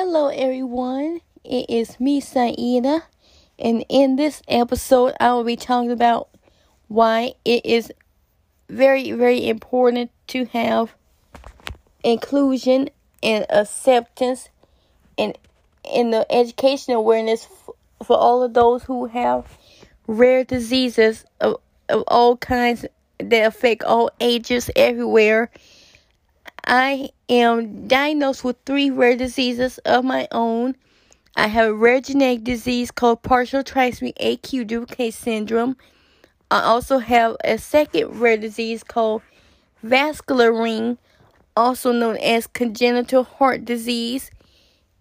Hello, everyone. It is me, Saida, and in this episode, I will be talking about why it is very, very important to have inclusion and acceptance and in the education awareness for all of those who have rare diseases of, of all kinds that affect all ages everywhere I am diagnosed with three rare diseases of my own. I have a rare genetic disease called partial trisomy 8q duplicate syndrome. I also have a second rare disease called vascular ring, also known as congenital heart disease.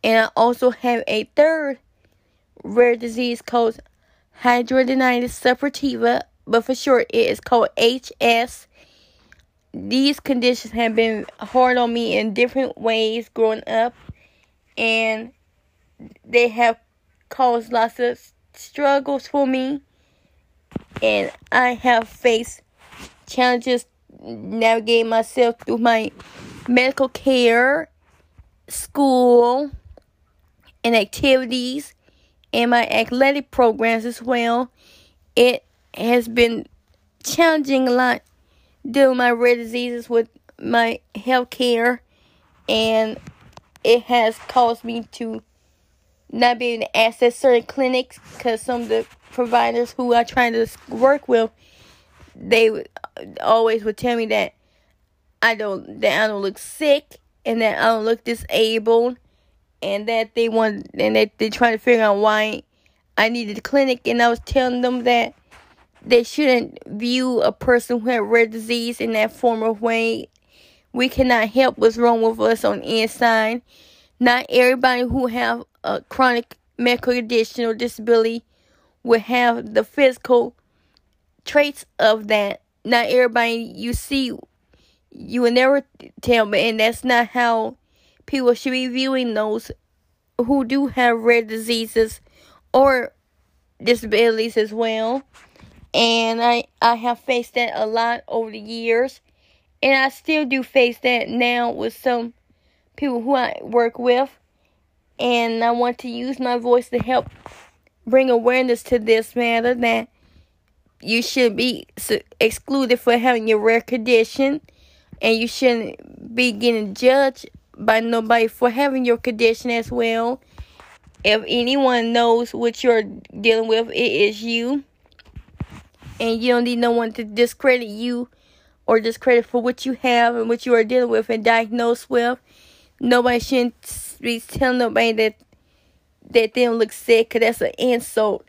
And I also have a third rare disease called hidradenitis suppurativa, but for short it is called HS these conditions have been hard on me in different ways growing up, and they have caused lots of struggles for me. And I have faced challenges navigating myself through my medical care, school, and activities, and my athletic programs as well. It has been challenging a lot do my rare diseases with my health care, and it has caused me to not be able to access certain clinics because some of the providers who I trying to work with, they always would tell me that I don't that I don't look sick and that I don't look disabled, and that they want and that they're trying to figure out why I needed a clinic, and I was telling them that they shouldn't view a person who has rare disease in that form of way. We cannot help what's wrong with us on the inside. Not everybody who have a chronic medical condition or disability will have the physical traits of that. Not everybody you see, you will never tell me, and that's not how people should be viewing those who do have rare diseases or disabilities as well and I I have faced that a lot over the years, and I still do face that now with some people who I work with, and I want to use my voice to help bring awareness to this matter that you should be excluded for having your rare condition, and you shouldn't be getting judged by nobody for having your condition as well. If anyone knows what you're dealing with, it is you and you don't need no one to discredit you or discredit for what you have and what you are dealing with and diagnosed with. Nobody shouldn't be telling nobody that that they don't look sick because that's an insult,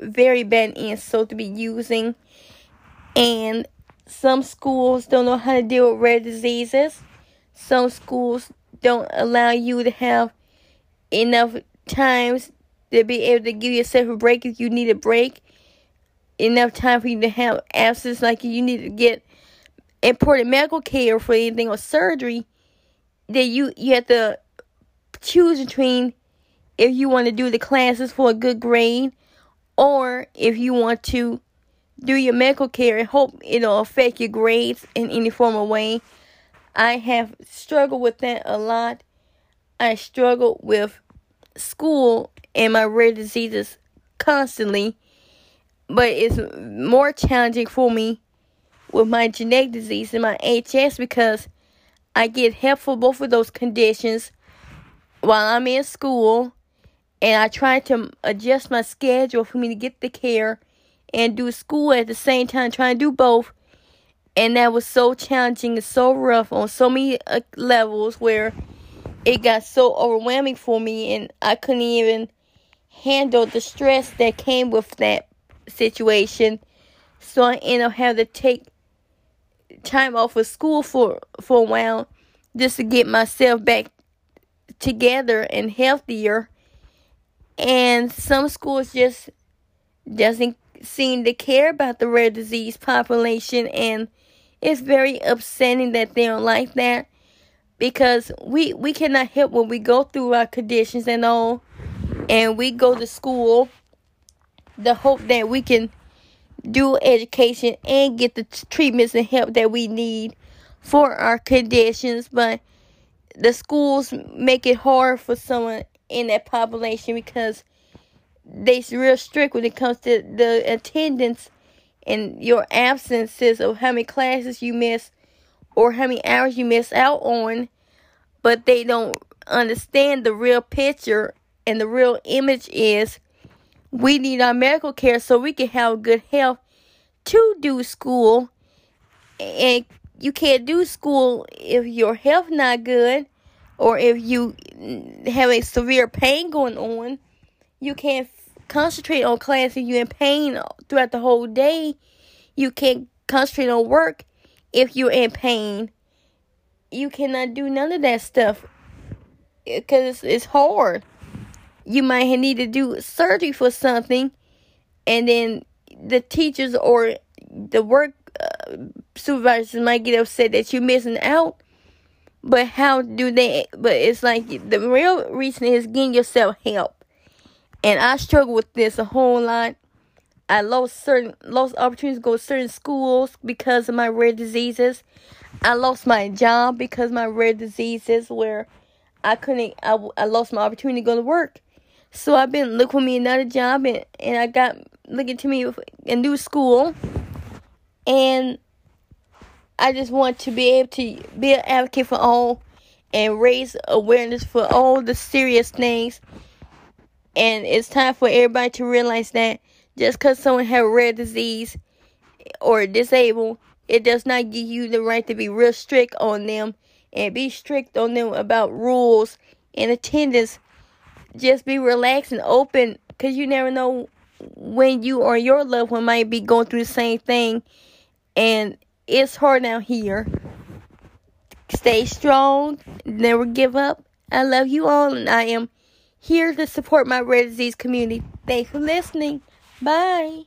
very bad insult to be using. And some schools don't know how to deal with rare diseases. Some schools don't allow you to have enough times to be able to give yourself a break if you need a break enough time for you to have absence, like you need to get important medical care for anything or surgery, that you you have to choose between if you want to do the classes for a good grade or if you want to do your medical care and hope it'll affect your grades in any form of way. I have struggled with that a lot. I struggle with school and my rare diseases constantly but it's more challenging for me with my genetic disease and my HS because I get help for both of those conditions while I'm in school and I try to adjust my schedule for me to get the care and do school at the same time trying to do both. And that was so challenging and so rough on so many uh, levels where it got so overwhelming for me and I couldn't even handle the stress that came with that situation. So I end up having to take time off of school for for a while just to get myself back together and healthier. And some schools just doesn't seem to care about the rare disease population and it's very upsetting that they don't like that because we we cannot help when we go through our conditions and all and we go to school the hope that we can do education and get the treatments and help that we need for our conditions. But the schools make it hard for someone in that population because they're real strict when it comes to the attendance and your absences of how many classes you miss or how many hours you miss out on, but they don't understand the real picture and the real image is we need our medical care so we can have good health to do school. And you can't do school if your health not good or if you have a severe pain going on. You can't concentrate on class if you're in pain throughout the whole day. You can't concentrate on work if you're in pain. You cannot do none of that stuff because it's hard you might need to do surgery for something and then the teachers or the work uh, supervisors might get upset that you're missing out. But how do they? But it's like the real reason is getting yourself help. And I struggle with this a whole lot. I lost certain lost opportunities to go to certain schools because of my rare diseases. I lost my job because my rare diseases where I couldn't. I, I lost my opportunity to go to work. So I've been looking for me another job and, and I got looking to me a new school and I just want to be able to be an advocate for all and raise awareness for all the serious things. And it's time for everybody to realize that just because someone has rare disease or disabled, it does not give you the right to be real strict on them and be strict on them about rules and attendance. Just be relaxed and open because you never know when you or your loved one might be going through the same thing and it's hard out here. Stay strong, never give up. I love you all, and I am here to support my rare disease community. Thanks for listening. Bye.